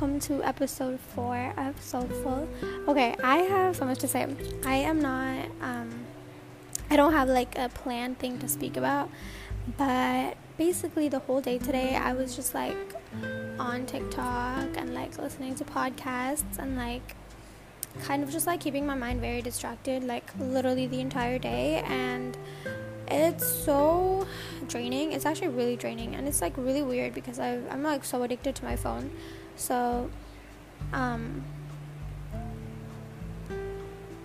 welcome to episode four of Soulful. Okay, I have so much to say. I am not, um, I don't have like a planned thing to speak about, but basically the whole day today I was just like on TikTok and like listening to podcasts and like kind of just like keeping my mind very distracted like literally the entire day and it's so draining it's actually really draining and it's like really weird because i i'm like so addicted to my phone so um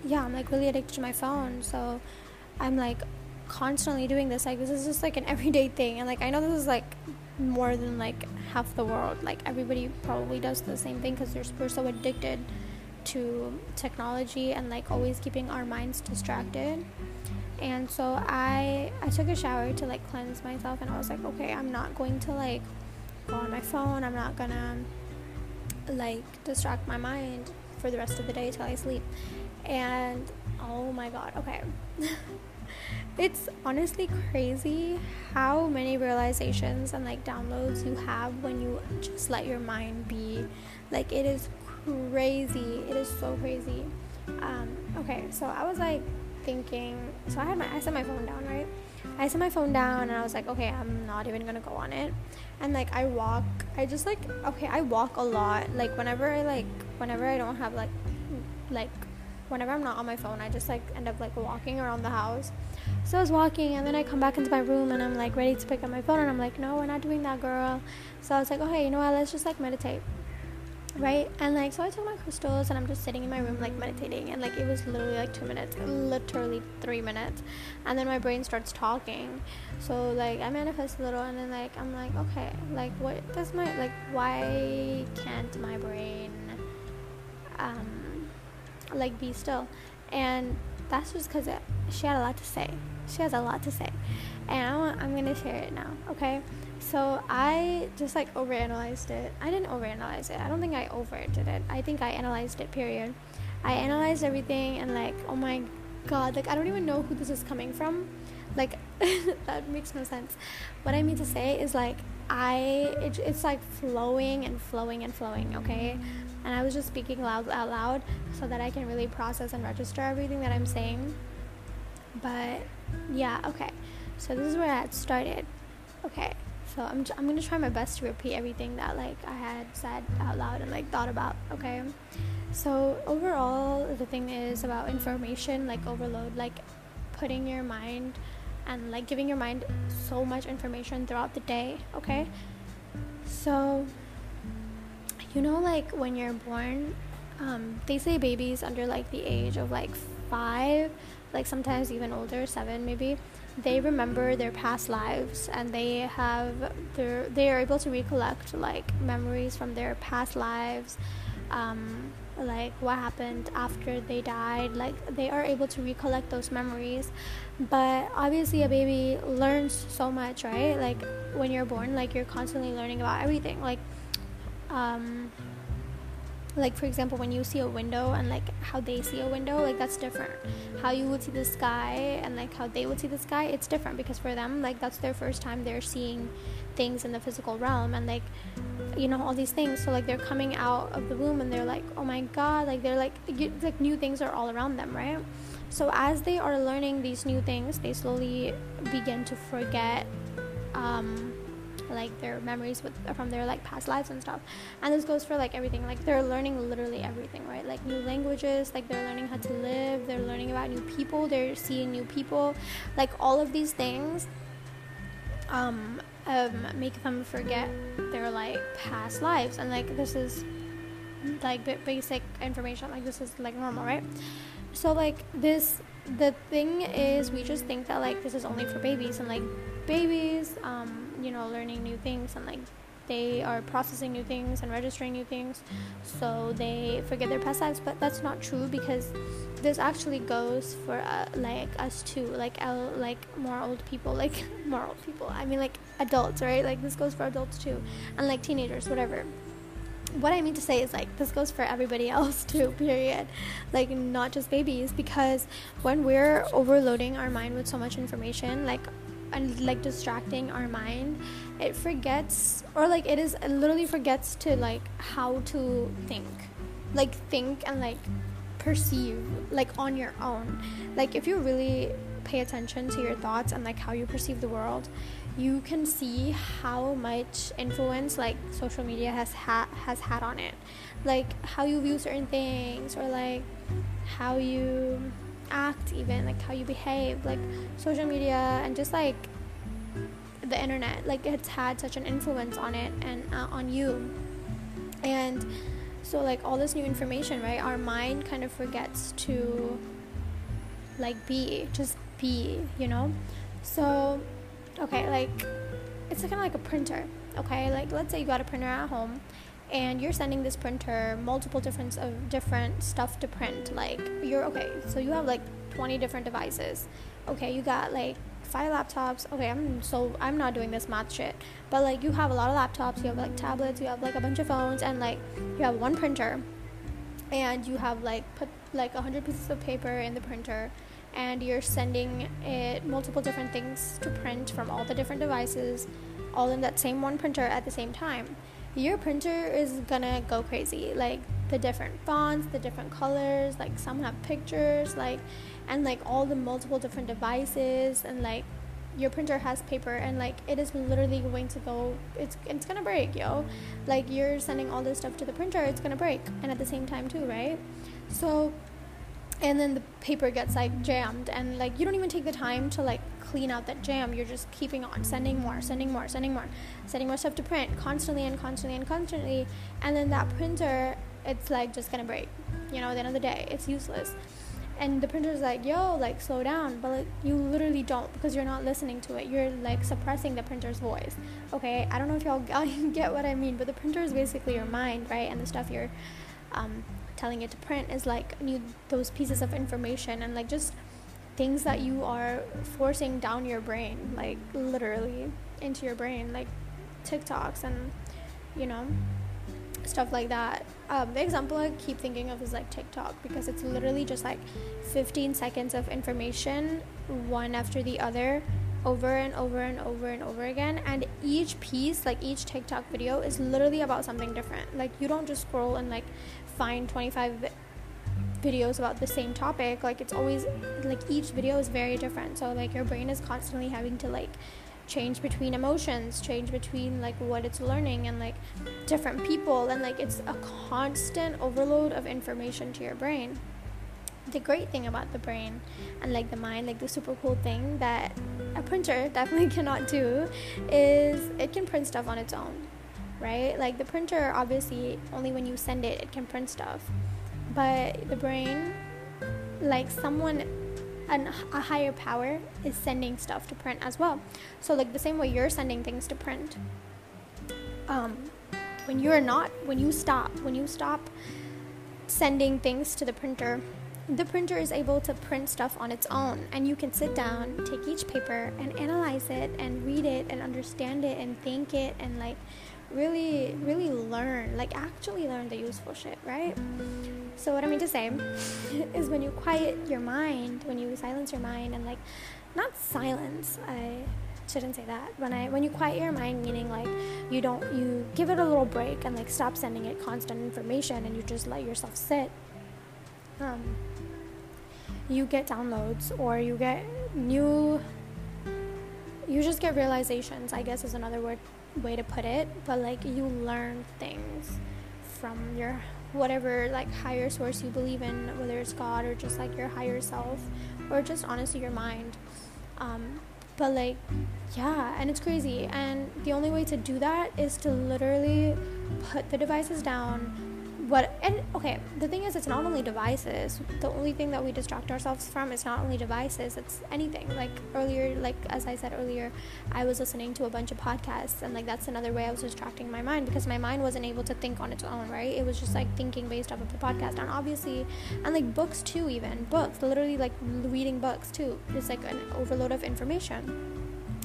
yeah i'm like really addicted to my phone. So i'm like constantly doing this. Like this is just like an everyday thing. And like i know this is like more than like half the world. Like everybody probably does the same thing because we're so addicted to technology and like always keeping our minds distracted. And so i i took a shower to like cleanse myself and i was like okay i'm not going to like go on my phone. I'm not gonna like distract my mind for the rest of the day till i sleep. And oh my god okay. It's honestly crazy how many realizations and like downloads you have when you just let your mind be. Like it is crazy. It is so crazy. Um, okay so i was like thinking so i had my i set my phone down right? I set my phone down and i was like okay i'm not even gonna go on it and like i walk i just like okay i walk a lot. Like whenever i like whenever i don't have like like whenever i'm not on my phone i just like end up like walking around the house. So i was walking and then i come back into my room and i'm like ready to pick up my phone and i'm like no we're not doing that girl. So i was like okay you know what? Let's just like meditate right? And like so i took my crystals and i'm just sitting in my room like meditating and like it was literally like two minutes literally three minutes. And then my brain starts talking. So like i manifest a little and then like i'm like okay like what does my like why can't my brain um like be still? And that's just because she had a lot to say. She has a lot to say. And I want, i'm gonna share it now okay so I just like overanalyzed it. I didn't overanalyze it. I don't think I overdid it. I think I analyzed it. Period. I analyzed everything and like, oh my god, like I don't even know who this is coming from. Like that makes no sense. What I mean to say is like I it, it's like flowing and flowing and flowing. Okay, and I was just speaking loud out loud so that I can really process and register everything that I'm saying. But yeah, okay. So this is where I started. Okay, so I'm, I'm gonna try my best to repeat everything that like I had said out loud and like thought about okay? So overall the thing is about information like overload like putting your mind and like giving your mind so much information throughout the day okay? So you know like when you're born um, they say babies under like the age of like five like sometimes even older seven maybe they remember their past lives and they have their they are able to recollect like memories from their past lives um, like what happened after they died like they are able to recollect those memories. But obviously a baby learns so much right? Like when you're born like you're constantly learning about everything like um, like for example when you see a window and like how they see a window like that's different. How you would see the sky and like how they would see the sky it's different because for them like that's their first time they're seeing things in the physical realm and like you know all these things. So like they're coming out of the womb and they're like oh my god like they're like you, like new things are all around them right? So as they are learning these new things they slowly begin to forget um like their memories with from their like past lives and stuff. And this goes for like everything. Like they're learning literally everything right? Like new languages like they're learning how to live they're learning about new people they're seeing new people. Like all of these things um, um make them forget their like past lives. And like this is like basic information like this is like normal right? So like this the thing is we just think that like this is only for babies. And like babies um you know learning new things and like they are processing new things and registering new things. So they forget their past lives but that's not true because this actually goes for uh, like us too like like more old people like more old people i mean like adults right? Like this goes for adults too and like teenagers whatever. What I mean to say is like this goes for everybody else too, period. Like not just babies because when we're overloading our mind with so much information, like and like distracting our mind it forgets or like it is it literally forgets to like how to think. Like think and like perceive like on your own. Like if you really pay attention to your thoughts and like how you perceive the world you can see how much influence like social media has had has had on it. Like how you view certain things or like how you act even like how you behave like social media and just like the internet like it's had such an influence on it and uh, on you. And so like all this new information right our mind kind of forgets to like be just be you know? So okay like it's kind of like a printer okay? Like let's say you got a printer at home and you're sending this printer multiple different of different stuff to print like you're okay so you have like 20 different devices. Okay you got like five laptops. Okay i'm so i'm not doing this math shit. But like you have a lot of laptops. You have like tablets. You have like a bunch of phones. And like you have one printer. And you have like put like 100 pieces of paper in the printer. And you're sending it multiple different things to print from all the different devices all in that same one printer at the same time your printer is gonna go crazy. Like the different fonts the different colors like some have pictures like and like all the multiple different devices and like your printer has paper and like it is literally going to go it's it's gonna break yo. Like you're sending all this stuff to the printer it's gonna break and at the same time too right? So and then the paper gets like jammed and like you don't even take the time to like clean out that jam you're just keeping on sending more sending more sending more sending more stuff to print constantly and constantly and constantly. And then that printer it's like just gonna break you know at the end of the day it's useless. And the printer's like yo like slow down. But like, you literally don't because you're not listening to it. You're like suppressing the printer's voice. Okay i don't know if y'all get what i mean but the printer is basically your mind right? And the stuff you're um, telling it to print is like new those pieces of information and like just things that you are forcing down your brain like literally into your brain like tiktoks and you know stuff like that. Um, the example i keep thinking of is like tiktok because it's literally just like 15 seconds of information one after the other over and over and over and over again. And each piece like each tiktok video is literally about something different. Like you don't just scroll and like find 25 videos about the same topic like it's always like each video is very different so like your brain is constantly having to like change between emotions change between like what it's learning and like different people and like it's a constant overload of information to your brain the great thing about the brain and like the mind like the super cool thing that a printer definitely cannot do is it can print stuff on its own right? Like the printer, obviously, only when you send it, it can print stuff. But the brain, like someone, an, a higher power is sending stuff to print as well. So, like the same way you're sending things to print, um, when you're not, when you stop, when you stop sending things to the printer, the printer is able to print stuff on its own and you can sit down take each paper and analyze it and read it and understand it and think it and like really really learn like actually learn the useful shit right? So what i mean to say is when you quiet your mind when you silence your mind and like not silence i shouldn't say that. When i when you quiet your mind meaning like you don't you give it a little break and like stop sending it constant information and you just let yourself sit um you get downloads or you get new you just get realizations i guess is another word way to put it, but like you learn things from your whatever like higher source you believe in, whether it's God or just like your higher self or just honestly your mind. Um, but like, yeah, and it's crazy. And the only way to do that is to literally put the devices down what and okay the thing is it's not only devices. The only thing that we distract ourselves from is not only devices it's anything. Like earlier like as i said earlier i was listening to a bunch of podcasts and like that's another way i was distracting my mind because my mind wasn't able to think on its own right? It was just like thinking based off of the podcast and obviously and like books too even books literally like reading books too it's like an overload of information.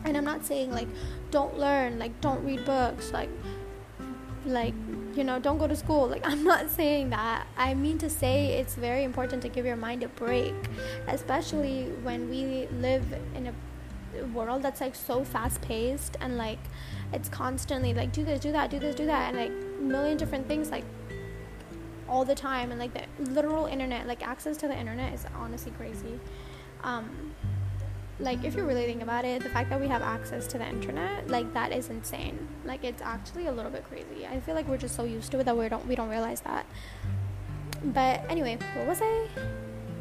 And i'm not saying like don't learn like don't read books like like you know don't go to school. Like i'm not saying that. I mean to say it's very important to give your mind a break especially when we live in a world that's like so fast paced and like it's constantly like do this do that do this do that and like a million different things like all the time. And like the literal internet like access to the internet is honestly crazy. Um like if you really think about it the fact that we have access to the internet like that is insane. Like it's actually a little bit crazy. I feel like we're just so used to it that we don't we don't realize that. But anyway what was i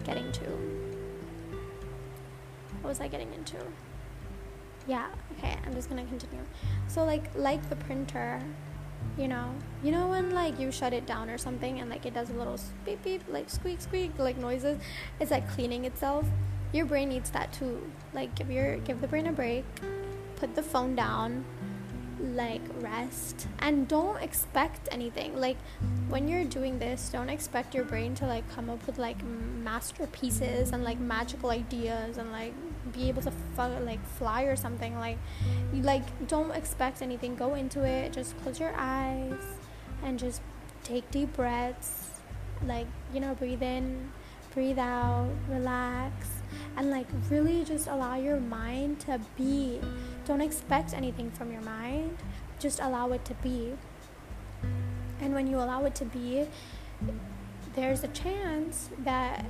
getting to? What was i getting into? Yeah okay i'm just gonna continue. So like like the printer you know? You know when like you shut it down or something and like it does a little beep beep like squeak squeak like noises? It's like cleaning itself your brain needs that too. Like give your give the brain a break, put the phone down, like rest and don't expect anything. Like when you're doing this, don't expect your brain to like come up with like masterpieces and like magical ideas and like be able to fu- like fly or something. Like you like don't expect anything. Go into it. Just close your eyes and just take deep breaths. Like, you know, breathe in, breathe out, relax and like really just allow your mind to be. Don't expect anything from your mind, just allow it to be. And when you allow it to be, there's a chance that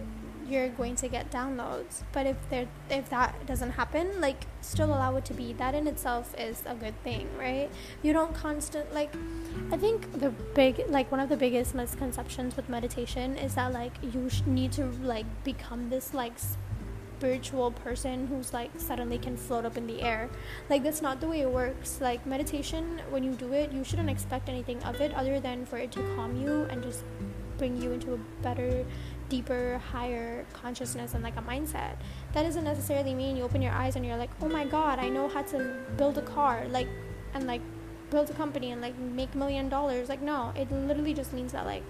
you're going to get downloads. But if there if that doesn't happen, like still allow it to be. That in itself is a good thing, right? You don't constant like I think the big like one of the biggest misconceptions with meditation is that like you need to like become this like spiritual person who's like suddenly can float up in the air. Like that's not the way it works. Like meditation, when you do it, you shouldn't expect anything of it other than for it to calm you and just bring you into a better, deeper, higher consciousness and like a mindset. That doesn't necessarily mean you open your eyes and you're like, oh my god, I know how to build a car, like, and like build a company and like make million dollars. Like no, it literally just means that like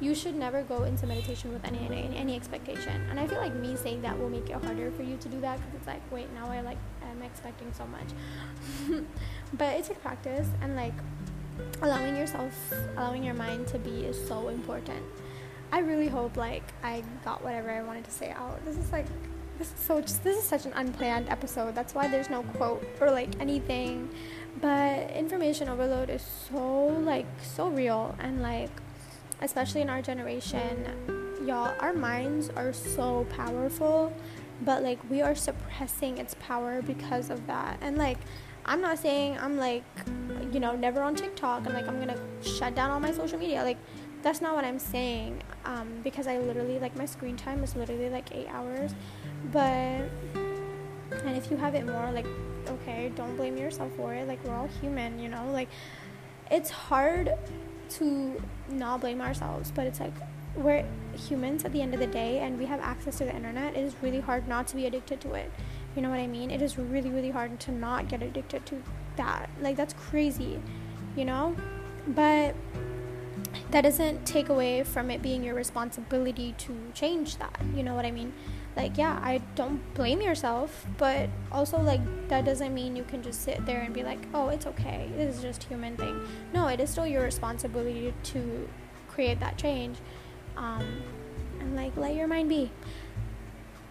you should never go into meditation with any, any any expectation. And I feel like me saying that will make it harder for you to do that because it's like, wait, now I like am expecting so much. but it's a practice and like allowing yourself, allowing your mind to be is so important. I really hope like I got whatever I wanted to say out. This is like this is so just, this is such an unplanned episode. That's why there's no quote or like anything. But information overload is so like so real and like especially in our generation, y'all, our minds are so powerful, but like we are suppressing its power because of that. And like, I'm not saying I'm like, you know, never on TikTok and like I'm gonna shut down all my social media. Like, that's not what I'm saying. Um, because I literally like my screen time is literally like eight hours. But and if you have it more, like, okay, don't blame yourself for it. Like we're all human, you know. Like it's hard to not blame ourselves, but it's like we're humans at the end of the day and we have access to the internet. It is really hard not to be addicted to it. You know what I mean? It is really, really hard to not get addicted to that. Like, that's crazy, you know? But that doesn't take away from it being your responsibility to change that. You know what I mean? Like yeah i don't blame yourself but also like that doesn't mean you can just sit there and be like oh it's okay. This is just human thing. No it is still your responsibility to create that change um, and like let your mind be.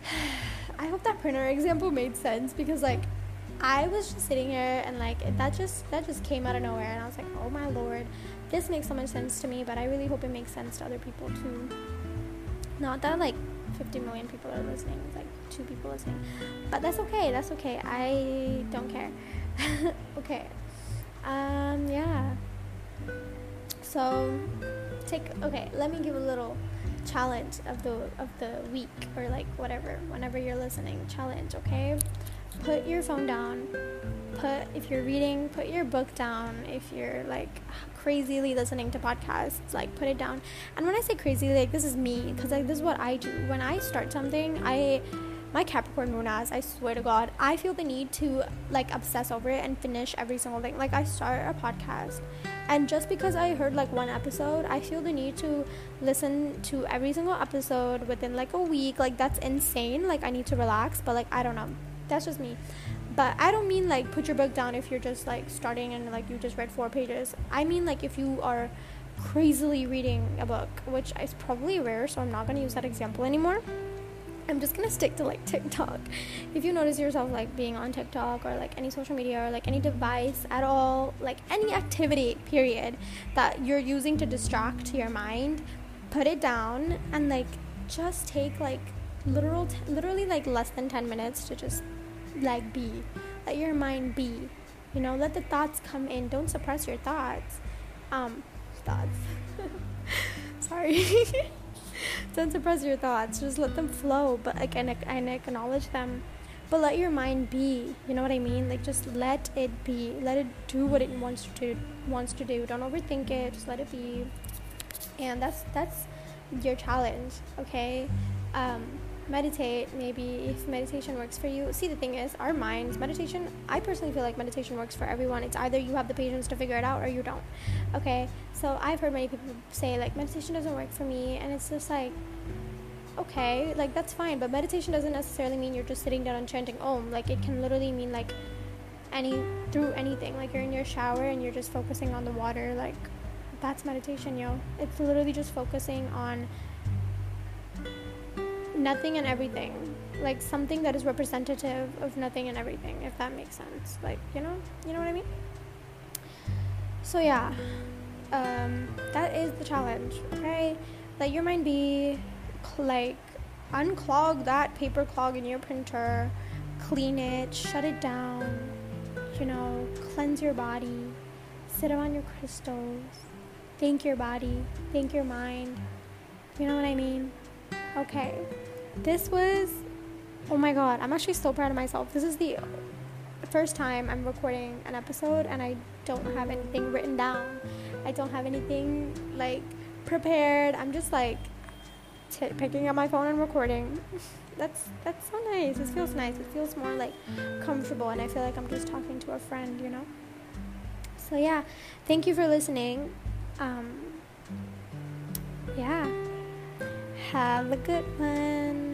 I hope that printer example made sense because like i was just sitting here and like that just that just came out of nowhere and i was like oh my lord this makes so much sense to me but i really hope it makes sense to other people too. Not that like 50 million people are listening. It's like two people listening. But that's okay. That's okay. I don't care. okay. Um, yeah. So, take okay, let me give a little challenge of the of the week or like whatever whenever you're listening challenge okay put your phone down. Put if you're reading put your book down. If you're like crazily listening to podcasts like put it down. And when i say crazy like this is me because like this is what i do. When i start something i my capricorn moon as i swear to god i feel the need to like obsess over it and finish every single thing. Like i start a podcast. And just because i heard like one episode i feel the need to listen to every single episode within like a week. Like that's insane. Like i need to relax but like i don't know that's just me. But i don't mean like put your book down if you're just like starting and like you just read four pages. I mean like if you are crazily reading a book which is probably rare so i'm not going to use that example anymore. I'm just gonna stick to like TikTok. If you notice yourself like being on TikTok or like any social media or like any device at all, like any activity, period, that you're using to distract your mind, put it down and like just take like literal, t- literally like less than 10 minutes to just like be. Let your mind be. You know, let the thoughts come in. Don't suppress your thoughts. Um, thoughts. Sorry. Don't suppress your thoughts. Just let them flow, but again, and acknowledge them. But let your mind be. You know what I mean? Like just let it be. Let it do what it wants to wants to do. Don't overthink it. Just let it be. And that's that's your challenge. Okay. Um, meditate maybe if meditation works for you. See the thing is our minds meditation i personally feel like meditation works for everyone. It's either you have the patience to figure it out or you don't okay? So i've heard many people say like meditation doesn't work for me and it's just like okay like that's fine but meditation doesn't necessarily mean you're just sitting down and chanting om. Like it can literally mean like any through anything. Like you're in your shower and you're just focusing on the water. Like that's meditation yo. It's literally just focusing on nothing and everything. Like something that is representative of nothing and everything if that makes sense. Like you know? You know what i mean? So yeah. Um, that is the challenge okay? Let your mind be like unclog that paper clog in your printer clean it shut it down you know cleanse your body sit on your crystals thank your body thank your mind. You know what i mean? Okay this was, oh my god, I'm actually so proud of myself. This is the first time I'm recording an episode and I don't have anything written down. I don't have anything like prepared. I'm just like t- picking up my phone and recording. that's that's so nice. It feels nice. It feels more like comfortable and I feel like I'm just talking to a friend, you know. So yeah, thank you for listening. Um, yeah. Have a good one.